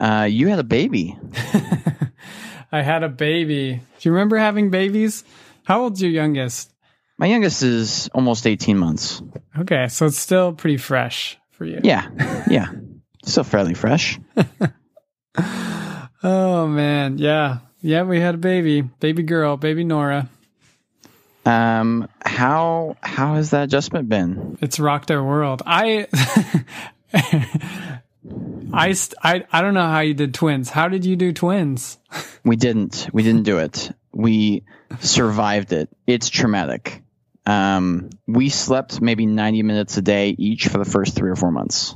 Uh, you had a baby. I had a baby. Do you remember having babies? How old's your youngest? My youngest is almost 18 months. Okay, so it's still pretty fresh for you. Yeah. Yeah. Still fairly fresh. Oh man, yeah, yeah. We had a baby, baby girl, baby Nora. Um, how how has that adjustment been? It's rocked our world. I, I, st- I, I don't know how you did twins. How did you do twins? We didn't. We didn't do it. We survived it. It's traumatic. Um, we slept maybe 90 minutes a day each for the first three or four months.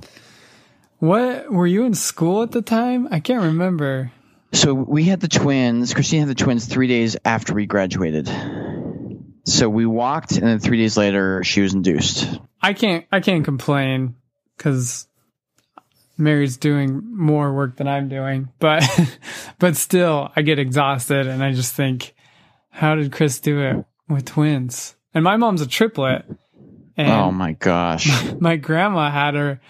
What were you in school at the time? I can't remember. So we had the twins. Christine had the twins three days after we graduated. So we walked, and then three days later, she was induced. I can't. I can't complain because Mary's doing more work than I'm doing. But, but still, I get exhausted, and I just think, how did Chris do it with twins? And my mom's a triplet. And oh my gosh. my grandma had her.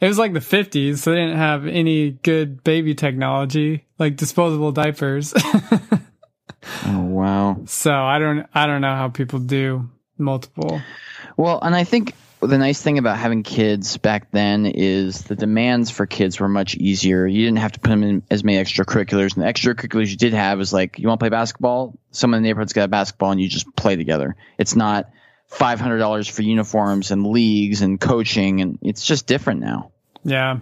It was like the 50s, so they didn't have any good baby technology, like disposable diapers. oh wow. so I don't I don't know how people do multiple. Well, and I think the nice thing about having kids back then is the demands for kids were much easier. You didn't have to put them in as many extracurriculars. And the extracurriculars you did have is like, you want to play basketball? Someone in the neighborhood's got a basketball and you just play together. It's not $500 for uniforms and leagues and coaching. And it's just different now. Yeah.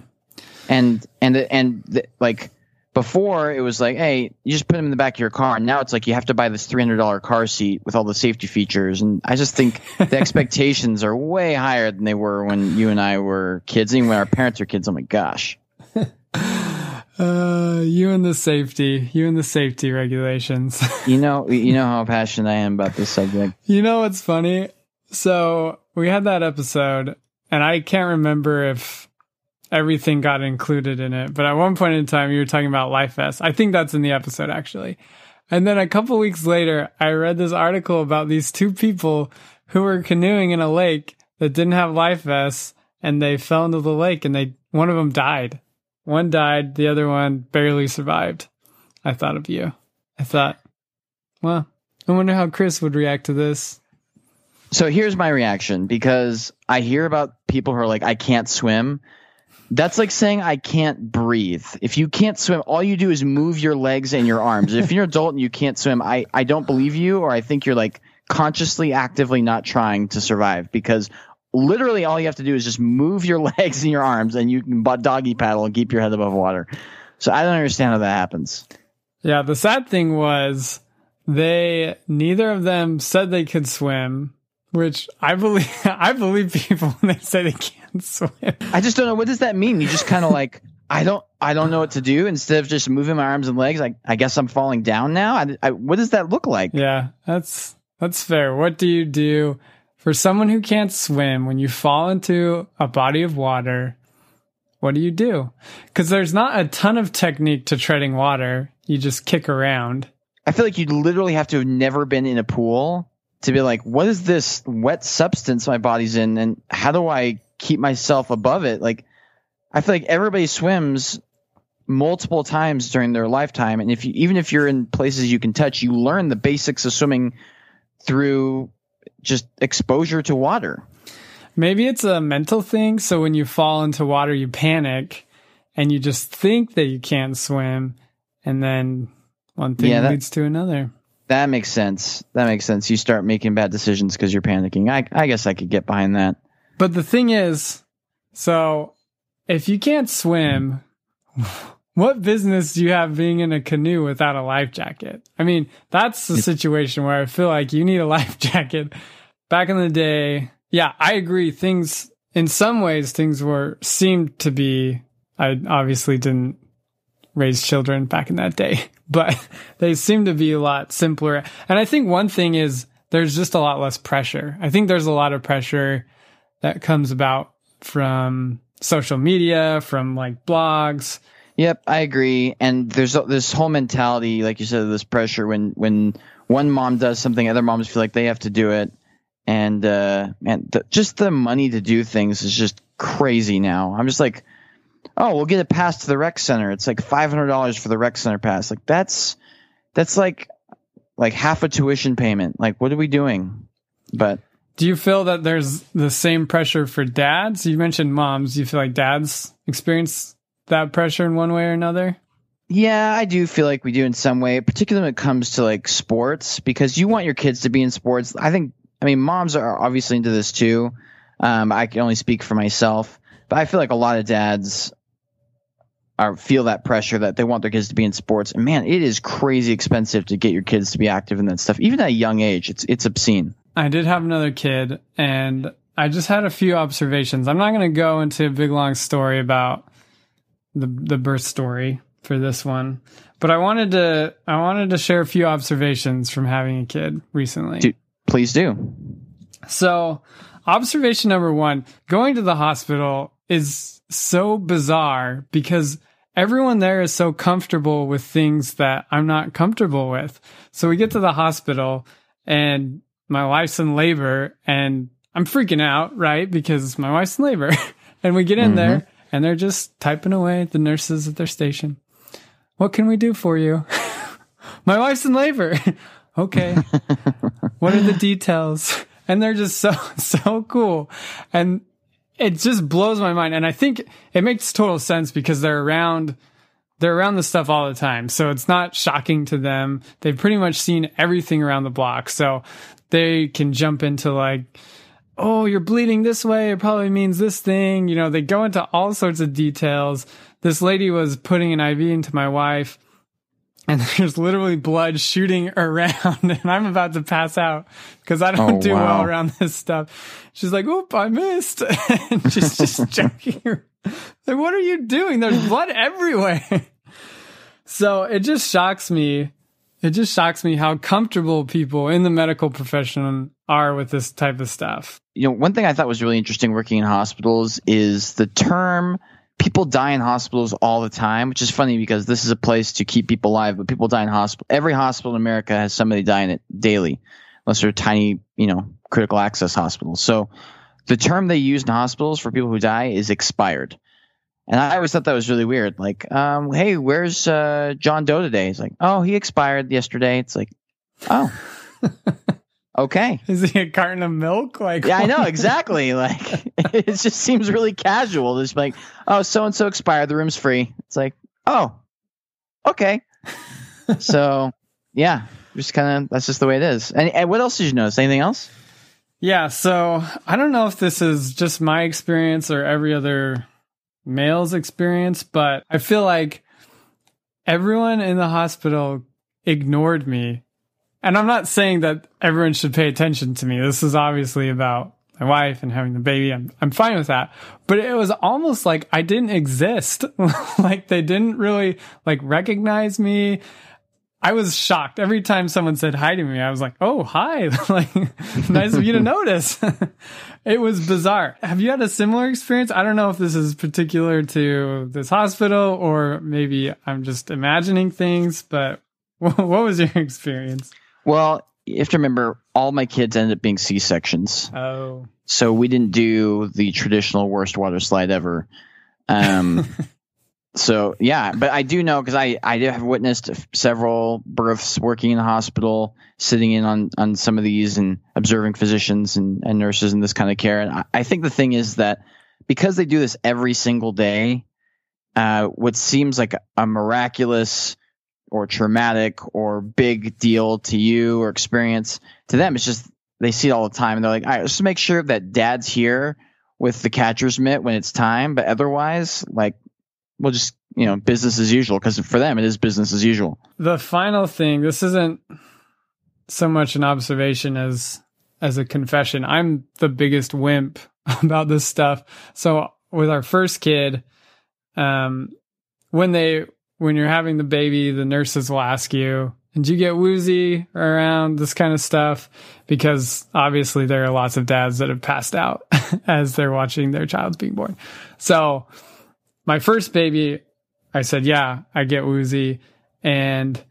And, and, and the, like, before it was like, hey, you just put them in the back of your car. And now it's like you have to buy this three hundred dollar car seat with all the safety features. And I just think the expectations are way higher than they were when you and I were kids, even when our parents were kids. Oh my gosh. Uh, you and the safety, you and the safety regulations. You know, you know how passionate I am about this subject. you know what's funny? So we had that episode, and I can't remember if everything got included in it. But at one point in time, you were talking about Life Vest. I think that's in the episode actually. And then a couple weeks later, I read this article about these two people who were canoeing in a lake that didn't have life vests, and they fell into the lake, and they one of them died. One died, the other one barely survived. I thought of you. I thought, well, I wonder how Chris would react to this. So here's my reaction because I hear about people who are like, I can't swim. That's like saying I can't breathe. If you can't swim, all you do is move your legs and your arms. if you're an adult and you can't swim, I, I don't believe you, or I think you're like consciously, actively not trying to survive because literally all you have to do is just move your legs and your arms and you can doggy paddle and keep your head above water. So I don't understand how that happens. Yeah, the sad thing was they neither of them said they could swim, which I believe I believe people when they say they can't swim. I just don't know what does that mean. You just kind of like I don't I don't know what to do instead of just moving my arms and legs. Like I guess I'm falling down now. I, I, what does that look like? Yeah, that's that's fair. What do you do for someone who can't swim when you fall into a body of water? What do you do? Because there's not a ton of technique to treading water. You just kick around. I feel like you'd literally have to have never been in a pool to be like, what is this wet substance my body's in, and how do I keep myself above it? Like, I feel like everybody swims multiple times during their lifetime, and if you even if you're in places you can touch, you learn the basics of swimming through just exposure to water. Maybe it's a mental thing. So when you fall into water, you panic and you just think that you can't swim. And then one thing Yeah, that- leads to another. That makes sense. That makes sense. You start making bad decisions because you're panicking. I, I guess I could get behind that. But the thing is, so if you can't swim, what business do you have being in a canoe without a life jacket? I mean, that's the situation where I feel like you need a life jacket. Back in the day, yeah, I agree. Things, in some ways, things were, seemed to be, I obviously didn't raise children back in that day, but they seem to be a lot simpler. And I think one thing is there's just a lot less pressure. I think there's a lot of pressure that comes about from social media, from like blogs. Yep, I agree. And there's this whole mentality, like you said, this pressure when when one mom does something, other moms feel like they have to do it. And uh, the, just the money to do things is just crazy now. I'm just like, oh, we'll get a pass to the rec center. It's like five hundred dollars for the rec center pass. Like that's that's like like half a tuition payment. Like what are we doing? But do you feel that there's the same pressure for dads? You mentioned moms. Do you feel like dads experience that pressure in one way or another? Yeah, I do feel like we do in some way, particularly when it comes to like sports, because you want your kids to be in sports. I think, I mean, moms are obviously into this too. Um, I can only speak for myself, but I feel like a lot of dads are feel that pressure that they want their kids to be in sports. And man, it is crazy expensive to get your kids to be active in that stuff, even at a young age. It's it's obscene. I did have another kid, and I just had a few observations. I'm not going to go into a big long story about the the birth story for this one, but I wanted to I wanted to share a few observations from having a kid recently. Dude, please do. So, observation number one: going to the hospital is so bizarre because everyone there is so comfortable with things that I'm not comfortable with. So we get to the hospital and my wife's in labor and I'm freaking out, right? Because my wife's in labor. and we get in mm-hmm. there and they're just typing away the nurses at their station. What can we do for you? my wife's in labor. okay. what are the details? And they're just so, so cool. And it just blows my mind. And I think it makes total sense because they're around, they're around the stuff all the time. So it's not shocking to them. They've pretty much seen everything around the block. So they can jump into like, oh, you're bleeding this way. It probably means this thing. You know, they go into all sorts of details. This lady was putting an IV into my wife and there's literally blood shooting around and I'm about to pass out because I don't oh, do wow. well around this stuff. She's like, oop, I missed. and she's just joking. like, what are you doing? There's blood everywhere. so it just shocks me it just shocks me how comfortable people in the medical profession are with this type of stuff. You know, one thing I thought was really interesting working in hospitals is the term people die in hospitals all the time, which is funny because this is a place to keep people alive, but people die in hospital. Every hospital in America has somebody dying it daily, unless they're tiny, you know, critical access hospitals. So the term they use in hospitals for people who die is expired. And I always thought that was really weird. Like, um, hey, where's uh, John Doe today? He's like, oh, he expired yesterday. It's like, oh, okay. Is he a carton of milk? Like, yeah, I know exactly. like, it just seems really casual. Just like, oh, so and so expired. The room's free. It's like, oh, okay. so, yeah, just kind of that's just the way it is. And, and what else did you notice? Anything else? Yeah. So I don't know if this is just my experience or every other male's experience, but I feel like everyone in the hospital ignored me. And I'm not saying that everyone should pay attention to me. This is obviously about my wife and having the baby. I'm, I'm fine with that. But it was almost like I didn't exist. like they didn't really like recognize me. I was shocked every time someone said hi to me. I was like, "Oh, hi! like, nice of you to notice." it was bizarre. Have you had a similar experience? I don't know if this is particular to this hospital or maybe I'm just imagining things. But what was your experience? Well, you have to remember, all my kids ended up being C sections. Oh, so we didn't do the traditional worst water slide ever. Um, so yeah, but I do know because I I have witnessed several births working in the hospital, sitting in on on some of these and observing physicians and, and nurses and this kind of care. And I, I think the thing is that because they do this every single day, uh, what seems like a miraculous or traumatic or big deal to you or experience to them, it's just they see it all the time and they're like, all right, let's make sure that dad's here with the catcher's mitt when it's time, but otherwise, like we'll just you know business as usual because for them it is business as usual. The final thing, this isn't so much an observation as as a confession. I'm the biggest wimp about this stuff. So with our first kid, um, when they when you're having the baby, the nurses will ask you, "Did you get woozy around this kind of stuff?" Because obviously there are lots of dads that have passed out as they're watching their child being born. So my first baby, I said, yeah, I get woozy. And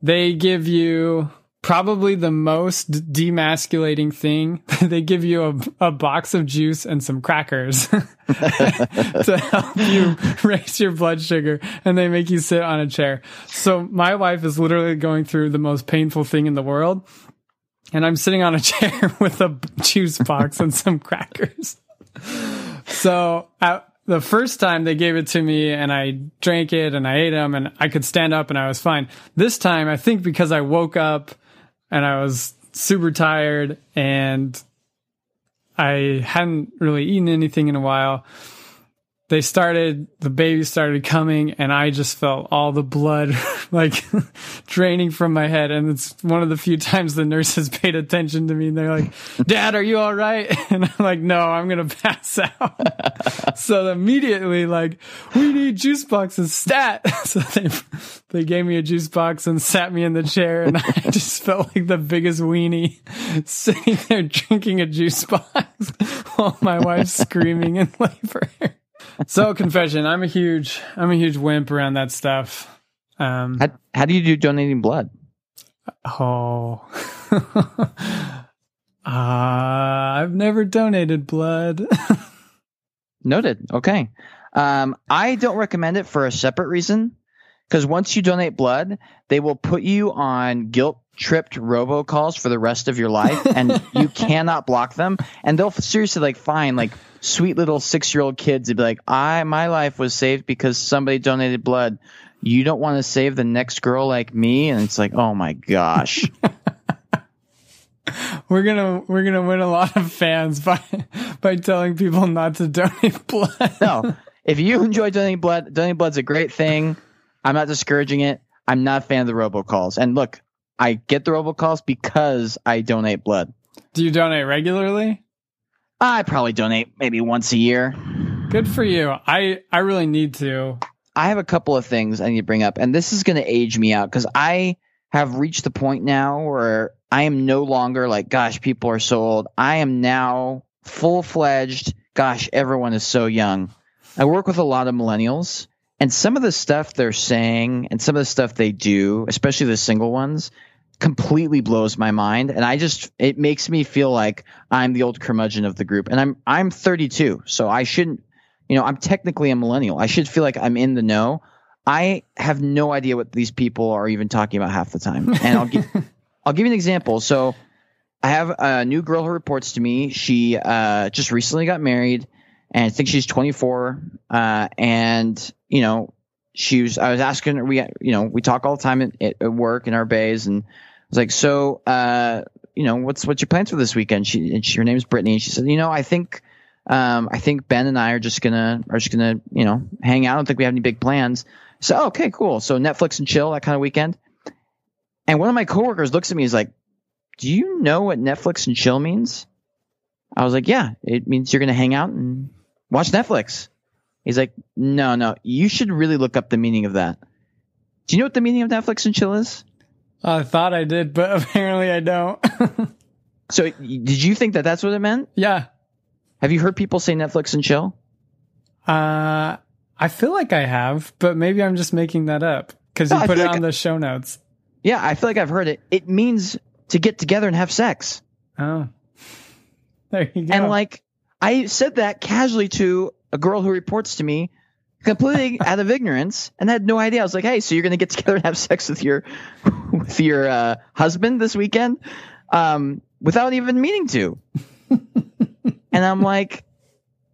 they give you probably the most demasculating thing. they give you a, a box of juice and some crackers to help you raise your blood sugar and they make you sit on a chair. So my wife is literally going through the most painful thing in the world. And I'm sitting on a chair with a juice box and some crackers. So at, the first time they gave it to me and I drank it and I ate them and I could stand up and I was fine. This time, I think because I woke up and I was super tired and I hadn't really eaten anything in a while they started the baby started coming and i just felt all the blood like draining from my head. And it's one of the few times the nurses paid attention to me and they're like dad are you all right? And i'm like no i'm gonna pass out. So immediately like we need juice boxes stat. So they they gave me a juice box and sat me in the chair and i just felt like the biggest weenie sitting there drinking a juice box while my wife's screaming in labor so confession, I'm a huge I'm a huge wimp around that stuff. Um, how, how do you do donating blood? Oh, uh, I've never donated blood. Noted. Okay. Um, I don't recommend it for a separate reason because once you donate blood, they will put you on guilt tripped robocalls for the rest of your life and you cannot block them and they'll seriously like find like sweet little six year old kids to be like, I my life was saved because somebody donated blood. You don't want to save the next girl like me, and it's like, oh my gosh. we're gonna we're gonna win a lot of fans by by telling people not to donate blood. no, if you enjoy donating blood, donating blood's a great thing. I'm not discouraging it. I'm not a fan of the robocalls. And look, I get the robocalls because I donate blood. Do you donate regularly? I probably donate maybe once a year. Good for you. I I really need to. I have a couple of things I need to bring up, and this is going to age me out because I have reached the point now where I am no longer like, gosh, people are so old. I am now full fledged. Gosh, everyone is so young. I work with a lot of millennials, and some of the stuff they're saying and some of the stuff they do, especially the single ones, completely blows my mind. And i just it makes me feel like i'm the old curmudgeon of the group. And i'm i'm 32 so i shouldn't you know i'm technically a millennial. I should feel like i'm in the know. I have no idea what these people are even talking about half the time. And i'll give i'll give you an example. So i have a new girl who reports to me. She uh, just recently got married and i think she's 24 uh, and you know she was i was asking her we you know we talk all the time at, at work in our bays and I was like, so, uh, you know, what's what's your plans for this weekend? She, and she her name's Brittany. And she said, you know, I think, um, I think Ben and I are just gonna are just gonna, you know, hang out. I don't think we have any big plans. So, okay, cool. So Netflix and chill that kind of weekend. And one of my coworkers looks at me. He's like, "Do you know what Netflix and chill means?" I was like, "Yeah, it means you're gonna hang out and watch Netflix." He's like, "No, no, you should really look up the meaning of that." Do you know what the meaning of Netflix and chill is? I thought I did, but apparently I don't. so, did you think that that's what it meant? Yeah. Have you heard people say Netflix and chill? Uh, I feel like I have, but maybe I'm just making that up because you put it like on I, the show notes. Yeah, I feel like I've heard it. It means to get together and have sex. Oh, there you go. And like, I said that casually to a girl who reports to me completely out of ignorance and had no idea. I was like, "Hey, so you're going to get together and have sex with your with your uh, husband this weekend?" Um, without even meaning to. and I'm like,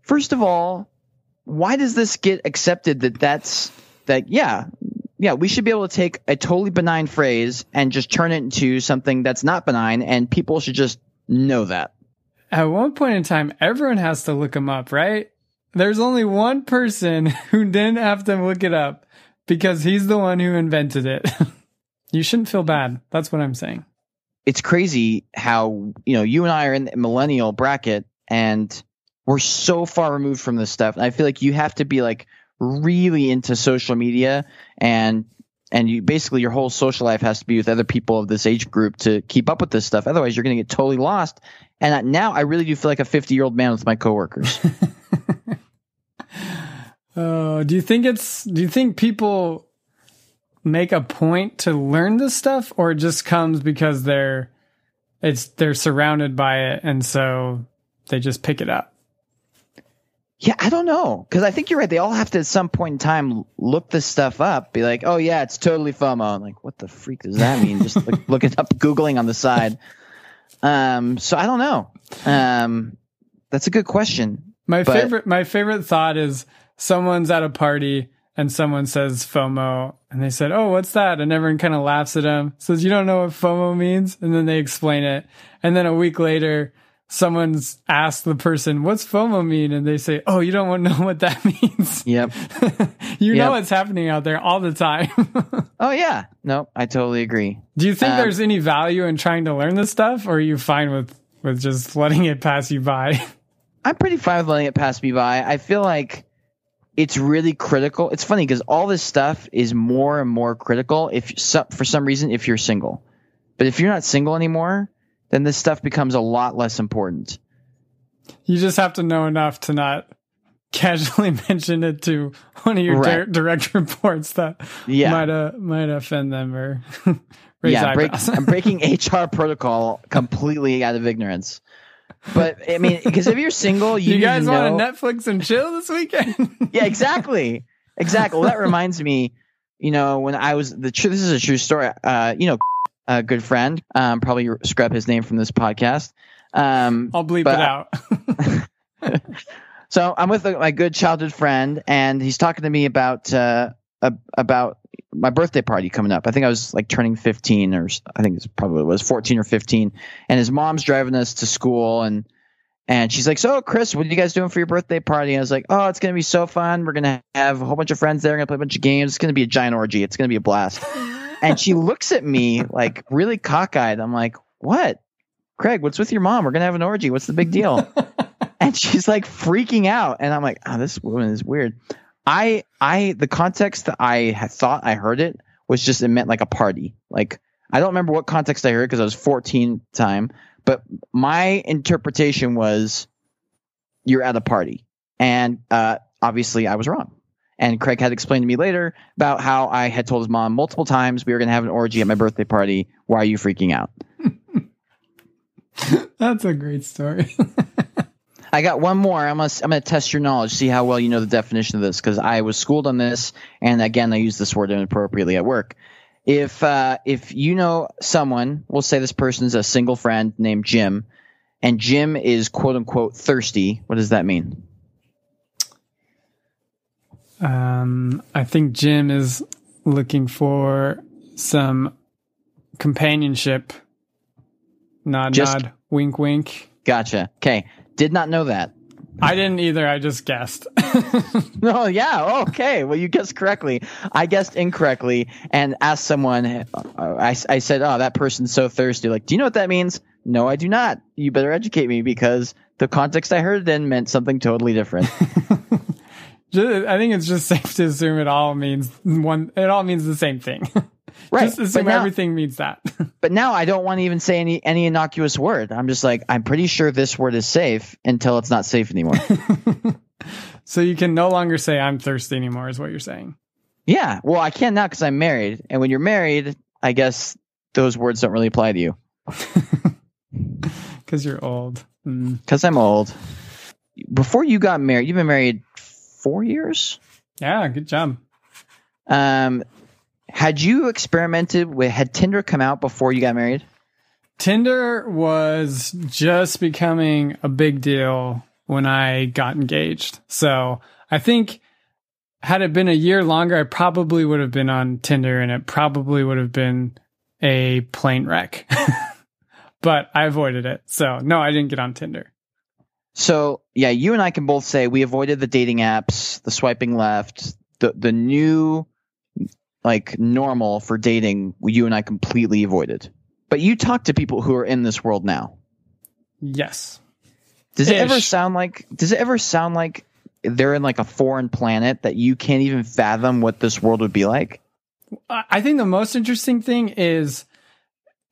first of all, why does this get accepted that that's that yeah, yeah, we should be able to take a totally benign phrase and just turn it into something that's not benign and people should just know that. At one point in time, everyone has to look them up, right? There's only one person who didn't have to look it up because he's the one who invented it. you shouldn't feel bad. That's what I'm saying. It's crazy how, you know, you and I are in the millennial bracket and we're so far removed from this stuff. And I feel like you have to be like really into social media and and you basically your whole social life has to be with other people of this age group to keep up with this stuff. Otherwise, you're going to get totally lost. And now I really do feel like a 50 year old man with my coworkers. Uh, do you think it's? Do you think people make a point to learn this stuff or it just comes because they're it's they're surrounded by it and so they just pick it up Yeah, I don't know because I think you're right. They all have to at some point in time look this stuff up, be like, "Oh yeah, it's totally FOMO." I'm like, what the freak does that mean? Just look, look it up, googling on the side. Um, so I don't know. Um, that's a good question. my But- favorite my favorite thought is someone's at a party and someone says FOMO and they said, "Oh, what's that?" and everyone kind of laughs at them. Says, "You don't know what FOMO means?" and then they explain it. And then a week later, someone's asked the person, "What's FOMO mean?" and they say, "Oh, you don't want to know what that means." Yep. you know what's happening out there all the time. Oh yeah. No, I totally agree. Do you think Um, there's any value in trying to learn this stuff or are you fine with with just letting it pass you by? I'm pretty fine with letting it pass me by. I feel like it's really critical. It's funny because all this stuff is more and more critical if for some reason if you're single. But if you're not single anymore, then this stuff becomes a lot less important. You just have to know enough to not casually mention it to one of your Right. dir- direct reports that Yeah. might uh, might offend them or raise yeah, break. I'm breaking HR protocol completely out of ignorance. But I mean, because if you're single, you, you guys want to Netflix and chill this weekend? yeah, exactly, exactly. Well, that reminds me, you know, when I was the true. This is a true story. Uh, you know, a good friend, um, probably scrub his name from this podcast. Um, I'll bleep But- it out. so I'm with my good childhood friend, and he's talking to me about uh, a- about my birthday party coming up. I think I was like turning 15, or I think it's probably was 14 or 15, and his mom's driving us to school, and and she's like, "So, Chris, what are you guys doing for your birthday party?" And I was like, "Oh, it's gonna be so fun. We're gonna have a whole bunch of friends there. We're gonna play a bunch of games. It's gonna be a giant orgy. It's gonna be a blast." and she looks at me like really cockeyed. I'm like, "What, Craig? What's with your mom? We're gonna have an orgy. What's the big deal?" and she's like freaking out and i'm like oh this woman is weird i i the context that i thought i heard it was just it meant like a party like i don't remember what context i heard because i was 14 time but my interpretation was you're at a party and uh obviously i was wrong and craig had explained to me later about how i had told his mom multiple times we were going to have an orgy at my birthday party why are you freaking out That's a great story. I got one more. I'm gonna I'm gonna test your knowledge, see how well you know the definition of this, because I was schooled on this, and again, I use this word inappropriately at work. If uh, if you know someone, we'll say this person's a single friend named Jim, and Jim is quote unquote thirsty. What does that mean? Um, I think Jim is looking for some companionship. Nod, Just- nod, wink, wink. Gotcha. Okay, did not know that. I didn't either. I just guessed. Oh yeah. Okay. Well, you guessed correctly. I guessed incorrectly and asked someone. uh, I, I said, "Oh, that person's so thirsty." Like, do you know what that means? No, I do not. You better educate me because the context I heard then meant something totally different. Ju- I think it's just safe to assume it all means one. It all means the same thing. Right. just assume now, everything means that. but now I don't want to even say any any innocuous word. I'm just like, I'm pretty sure this word is safe until it's not safe anymore. so you can no longer say I'm thirsty anymore. Is what you're saying? yeah. Well, I can't now because I'm married, and when you're married, I guess those words don't really apply to you Because you're old. Mm. because I'm old. Before you got married, you've been married four years. Yeah, good job. Um, had you experimented with had Tinder come out before you got married? Tinder was just becoming a big deal when I got engaged. So I think had it been a year longer, I probably would have been on Tinder and it probably would have been a plane wreck. but I avoided it. So no, I didn't get on Tinder. So yeah, you and I can both say we avoided the dating apps, the swiping left, the the new like normal for dating. You and I completely avoided. But you talk to people who are in this world now. Yes. Does it ever sound like? Does it ever sound like they're in like a foreign planet that you can't even fathom what this world would be like? I I think the most interesting thing is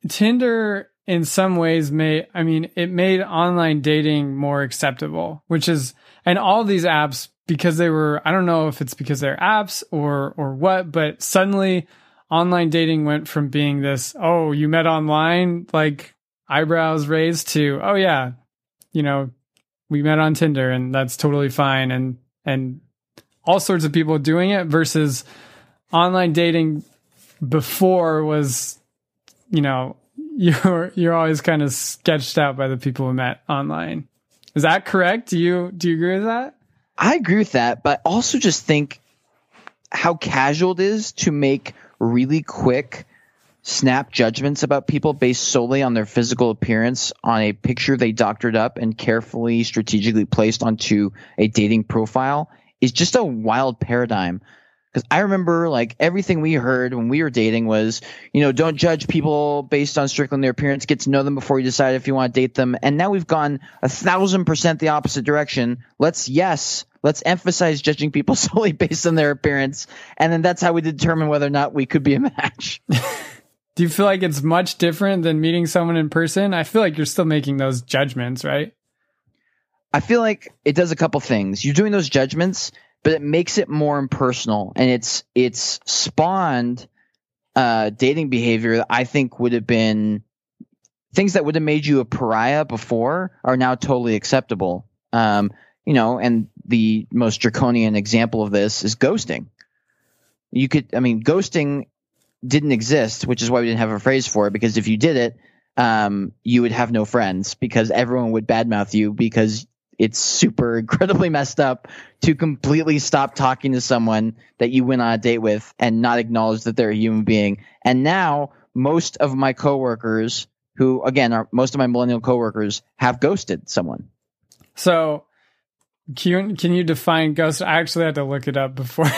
Tinder in some ways made I mean it made online dating more acceptable, which is and all these apps because they were I don't know if it's because they're apps or or what, but suddenly online dating went from being this, oh, you met online, like eyebrows raised to, oh yeah, you know, we met on Tinder and that's totally fine and and all sorts of people doing it versus online dating before was you know, you're you're always kind of sketched out by the people we met online. Is that correct? Do you do you agree with that? I agree with that, but also just think how casual it is to make really quick snap judgments about people based solely on their physical appearance on a picture they doctored up and carefully strategically placed onto a dating profile is just a wild paradigm because I remember like everything we heard when we were dating was, you know, don't judge people based on strictly their appearance. Get to know them before you decide if you want to date them. And now we've gone a thousand percent the opposite direction. Let's yes, let's emphasize judging people solely based on their appearance, and then that's how we determine whether or not we could be a match. Do you feel like it's much different than meeting someone in person? I feel like you're still making those judgments, right? I feel like it does a couple things. You're doing those judgments but it makes it more impersonal and it's it's spawned uh, dating behavior that I think would have been things that would have made you a pariah before are now totally acceptable. Um, you know, and the most draconian example of this is ghosting. You could, I mean, ghosting didn't exist, which is why we didn't have a phrase for it. Because if you did it, um, you would have no friends because everyone would badmouth you because it's super incredibly messed up to completely stop talking to someone that you went on a date with and not acknowledge that they're a human being. And now most of my coworkers who again are most of my millennial coworkers have ghosted someone. So can you, can you define ghost? I actually had to look it up before.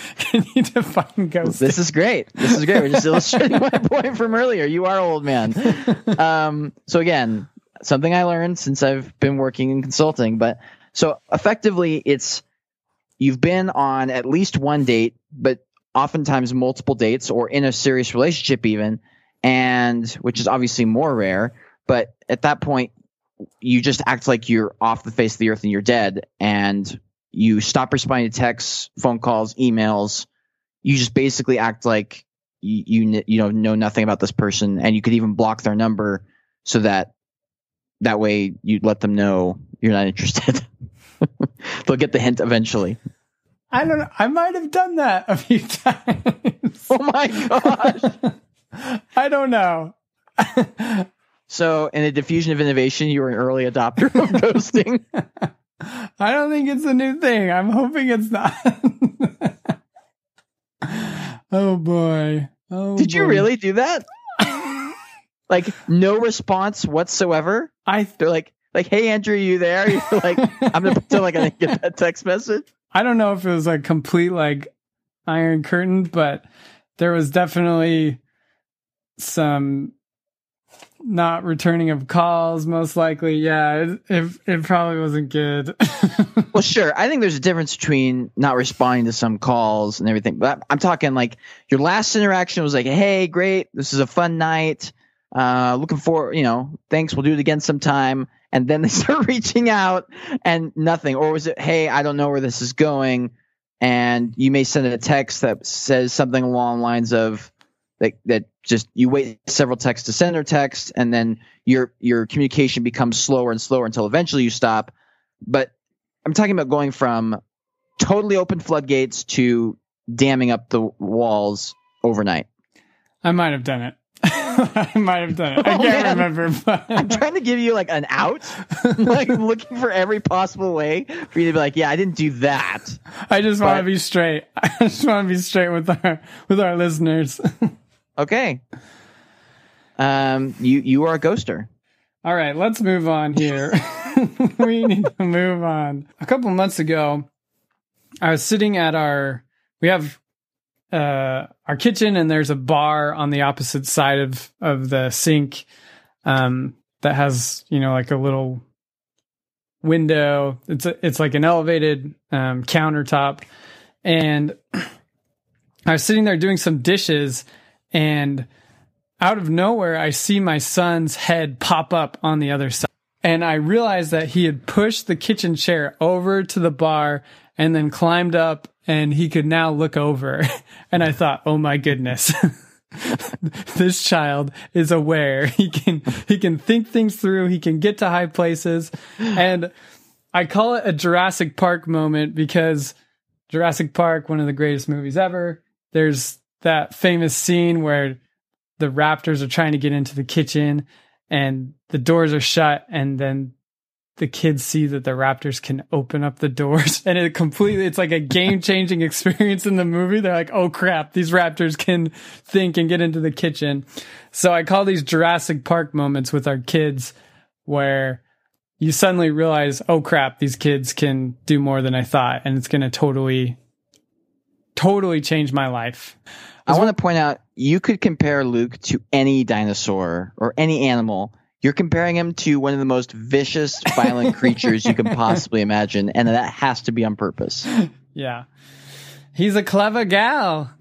Can you define ghost? This is great. This is great. We're just illustrating my point from earlier. You are old man. Um, so again, something I learned since I've been working in consulting. But so effectively, it's you've been on at least one date, but oftentimes multiple dates or in a serious relationship, even, and which is obviously more rare. But at that point, you just act like you're off the face of the earth and you're dead, and you stop responding to texts, phone calls, emails. You just basically act like you you, know know nothing about this person, and you could even block their number so that that way you let them know you're not interested. They'll get the hint eventually. I don't know. I might have done that a few times. Oh my gosh. I don't know. so, in a diffusion of innovation, you were an early adopter of ghosting. I don't think it's a new thing. I'm hoping it's not. oh boy. Oh Did boy. you really do that? like no response whatsoever. I they're like like hey Andrew, you there? You're like I'm gonna pretend like I didn't get that text message. I don't know if it was like complete like iron curtain, but there was definitely some not returning of calls most likely. Yeah it, it, it probably wasn't good. Well sure. I think there's a difference between not responding to some calls and everything but i'm talking like your last interaction was like hey great. This is a fun night uh, looking for, you know, thanks, we'll do it again sometime. And then they start reaching out and nothing. Or was it, hey, I don't know where this is going. And you may send a text that says something along lines of that, that just you wait several texts to send a text and then your, your communication becomes slower and slower until eventually you stop. But I'm talking about going from totally open floodgates to damming up the walls overnight. I might have done it. I might have done it. I oh, can't remember. But... I'm trying to give you like an out, like looking for every possible way for you to be like, yeah, I didn't do that. I just want to be straight. I just want to be straight with our with our listeners. okay. Um, you you are a ghoster. All right, let's move on here. we need to move on. A couple months ago, I was sitting at our. We have uh, our kitchen and there's a bar on the opposite side of of the sink um, that has you know like a little window. It's a, it's like an elevated um, countertop, and I was sitting there doing some dishes, and out of nowhere I see my son's head pop up on the other side. And I realized that he had pushed the kitchen chair over to the bar and then climbed up and he could now look over. And I thought, oh my goodness. this child is aware. He can he can think things through. He can get to high places. And I call it a Jurassic Park moment because Jurassic Park, one of the greatest movies ever. There's that famous scene where the raptors are trying to get into the kitchen and the doors are shut and then the kids see that the raptors can open up the doors and it completely it's like a game changing experience in the movie they're like oh crap these raptors can think and get into the kitchen so i call these jurassic park moments with our kids where you suddenly realize oh crap these kids can do more than i thought and it's going to totally totally change my life I want to point out you could compare Luke to any dinosaur or any animal. You're comparing him to one of the most vicious, violent creatures you can possibly imagine, and that has to be on purpose. yeah he's a clever gal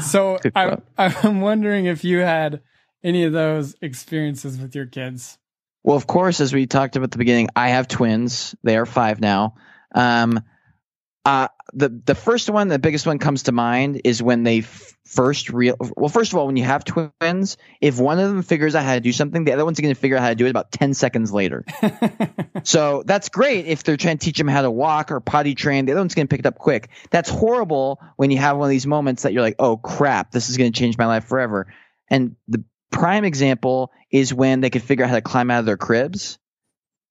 so I, I'm wondering if you had any of those experiences with your kids Well, of course, as we talked about at the beginning, I have twins. They are five now. Um, uh, the the first one, the biggest one, comes to mind is when they f- first real. Well, first of all, when you have twins, if one of them figures out how to do something, the other one's going to figure out how to do it about ten seconds later. So that's great if they're trying to teach them how to walk or potty train. The other one's going to pick it up quick. That's horrible when you have one of these moments that you're like, oh crap, this is going to change my life forever. And the prime example is when they could figure out how to climb out of their cribs.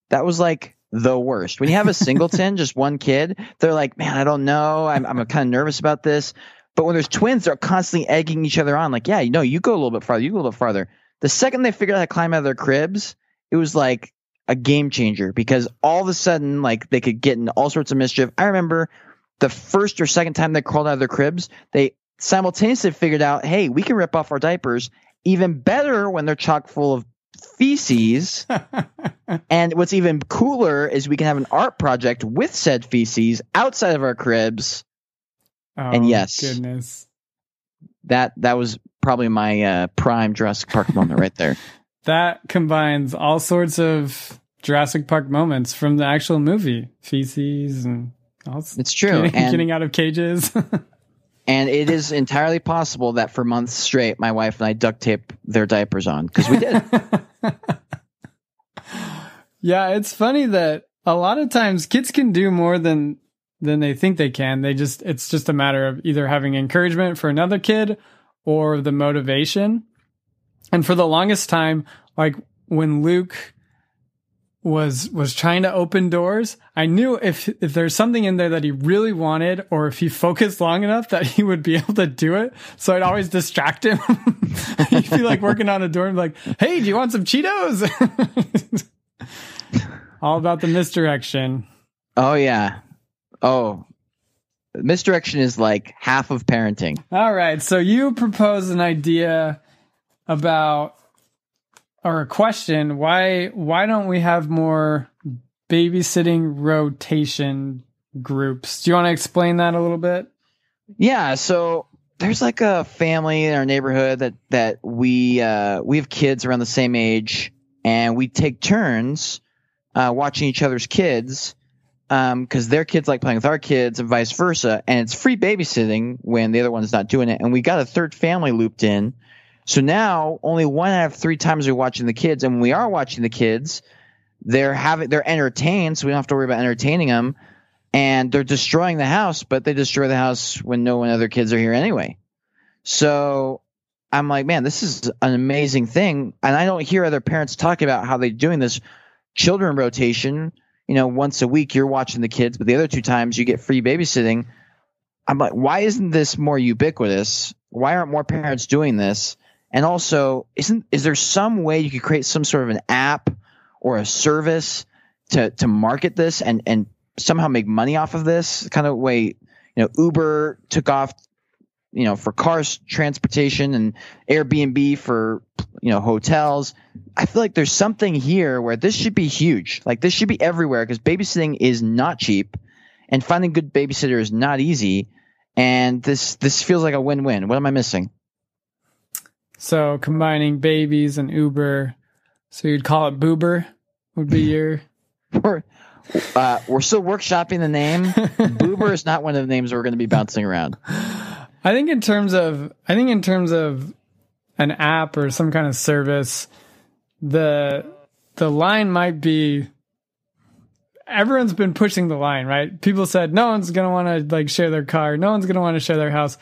That was like the worst. When you have a singleton, just one kid, they're like, man, I don't know. I'm, I'm kind of nervous about this. But when there's twins, they're constantly egging each other on. Like, yeah, you know, you go a little bit farther, you go a little bit farther. The second they figured out how to climb out of their cribs, it was like a game changer because all of a sudden, like they could get into all sorts of mischief. I remember the first or second time they crawled out of their cribs, they simultaneously figured out, hey, we can rip off our diapers. Even better when they're chock full of feces. and what's even cooler is we can have an art project with said feces outside of our cribs. oh, And yes. goodness That that was probably my uh, prime Jurassic Park moment right there. that combines all sorts of Jurassic Park moments from the actual movie, feces and all It's true. getting, And- getting out of cages. And it is entirely possible that for months straight, my wife and I duct tape their diapers on because we did. yeah, it's funny that a lot of times kids can do more than than they think they can. They just it's just a matter of either having encouragement for another kid or the motivation. And for the longest time, like when Luke was was trying to open doors, I knew if if there's something in there that he really wanted or if he focused long enough that he would be able to do it. So I'd always distract him. He'd be like working on a door and be like, "Hey, do you want some Cheetos?" All about the misdirection. oh yeah. Oh, misdirection is like half of parenting. All right. So you propose an idea about or a question. Why why don't we have more babysitting rotation groups? Do you want to explain that a little bit? Yeah, so there's like a family in our neighborhood that that we uh, we have kids around the same age, and we take turns uh, watching each other's kids because their kids like playing with our kids and vice versa, and it's free babysitting when the other one's not doing it. And we got a third family looped in, so now only one out of three times we're watching the kids, and when we are watching the kids, they're having they're entertained, so we don't have to worry about entertaining them and they're destroying the house, but they destroy the house when no one other kids are here anyway. So I'm like, man, this is an amazing thing. And I don't hear other parents talk about how they're doing this children rotation. You know, once a week you're watching the kids, but the other two times you get free babysitting. I'm like, why isn't this more ubiquitous? Why aren't more parents doing this? And also, isn't is there some way you could create some sort of an app or a service to to market this and and somehow make money off of this? Kind of way you know uber took off you know for cars transportation and airbnb for you know hotels. I feel like there's something here where this should be huge. Like this should be everywhere because babysitting is not cheap and finding good babysitter is not easy and this this feels like a win-win. What am i missing So combining babies and Uber. So you'd call it Boober would be your or Uh, we're still workshopping the name. Boober is not one of the names we're going to be bouncing around. I think in terms of I think in terms of an app or some kind of service, the the line might be everyone's been pushing the line, right? People said no one's going to want to like share their car, no one's going to want to share their house.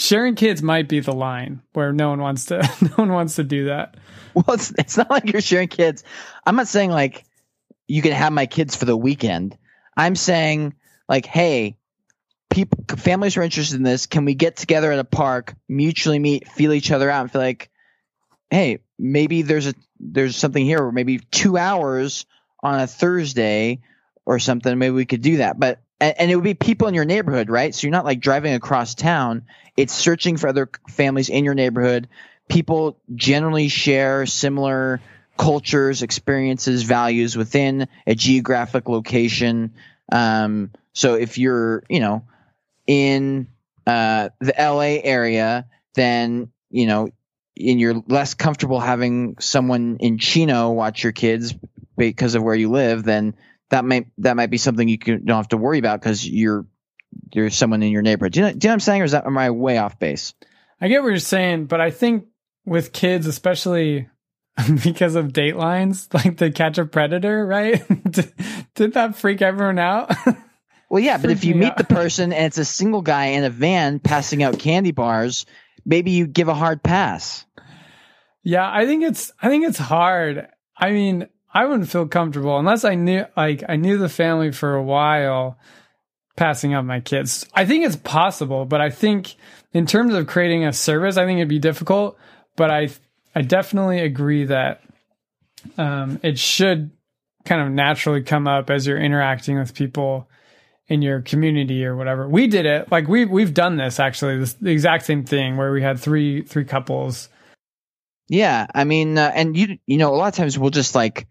Sharing kids might be the line where no one wants to no one wants to do that. Well, it's it's not like you're sharing kids. I'm not saying like you can have my kids for the weekend. I'm saying like, hey, people, families are interested in this. Can we get together at a park, mutually meet, feel each other out, and feel like, hey, maybe there's a there's something here, or maybe two hours on a Thursday or something. Maybe we could do that, but and, and it would be people in your neighborhood, right? So you're not like driving across town. It's searching for other families in your neighborhood. People generally share similar cultures, experiences, values within a geographic location. Um, so if you're, you know, in uh, the LA area, then you know, and you're less comfortable having someone in Chino watch your kids because of where you live, then that might that might be something you can, don't have to worry about because you're you're someone in your neighborhood. Do you, know, do you know what I'm saying, or is that am I way off base? I get what you're saying, but I think with kids, especially because of Dateline's, like the catch a predator, right? did, did that freak everyone out? well, yeah, but if you meet out. the person and it's a single guy in a van passing out candy bars, maybe you give a hard pass. Yeah, I think it's I think it's hard. I mean, I wouldn't feel comfortable unless I knew like I knew the family for a while passing up my kids. I think it's possible, but I think in terms of creating a service, I think it'd be difficult, but I I definitely agree that um, it should kind of naturally come up as you're interacting with people in your community or whatever. We did it like we we've done this actually, this the exact same thing where we had three three couples. Yeah, I mean, uh, and you you know, a lot of times we'll just like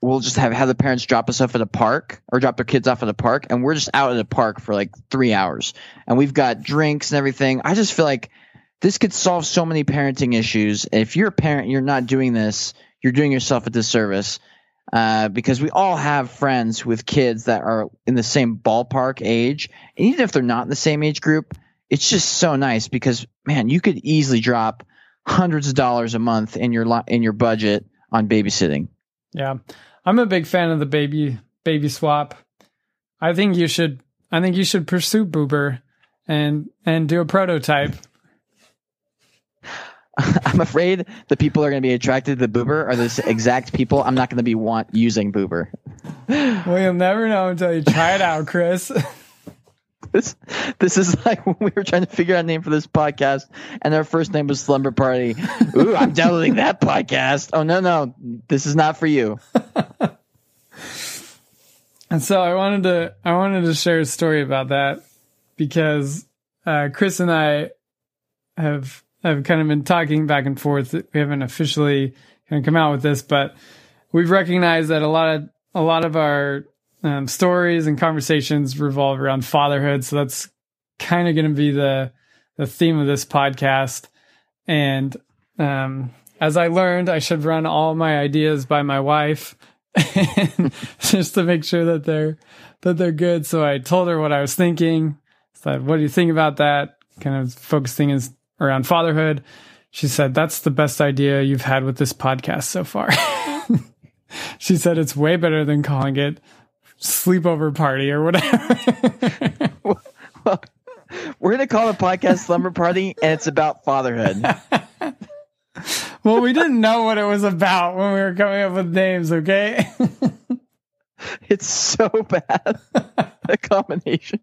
we'll just have have the parents drop us off at a park or drop their kids off at a park, and we're just out at a park for like three hours, and we've got drinks and everything. I just feel like this could solve so many parenting issues. If you're a parent, you're not doing this, you're doing yourself a disservice. Uh, because we all have friends with kids that are in the same ballpark age, and even if they're not in the same age group, it's just so nice because man, you could easily drop hundreds of dollars a month in your in your budget on babysitting. Yeah, I'm a big fan of the baby baby swap. I think you should. I think you should pursue Boober and and do a prototype. I'm afraid the people are going to be attracted to the boober are the exact people I'm not going to be want using boober. Well, you'll never know until you try it out, Chris. this this is like when we were trying to figure out a name for this podcast, and our first name was Slumber Party. Ooh, I'm downloading that podcast. Oh no, no, this is not for you. and so I wanted to I wanted to share a story about that because uh, Chris and I have have kind of been talking back and forth. We haven't officially kind of come out with this, but we've recognized that a lot of a lot of our um, stories and conversations revolve around fatherhood. So that's kind of going to be the the theme of this podcast. And um, as I learned, I should run all my ideas by my wife, just to make sure that they're that they're good. So I told her what I was thinking. Said, "What do you think about that?" Kind of focusing is around fatherhood. She said, That's the best idea you've had with this podcast so far. she said, It's way better than calling it sleepover party or whatever. well, we're going to call the podcast Slumber Party, and it's about fatherhood. well, we didn't know what it was about when we were coming up with names, okay? it's so bad. the combination.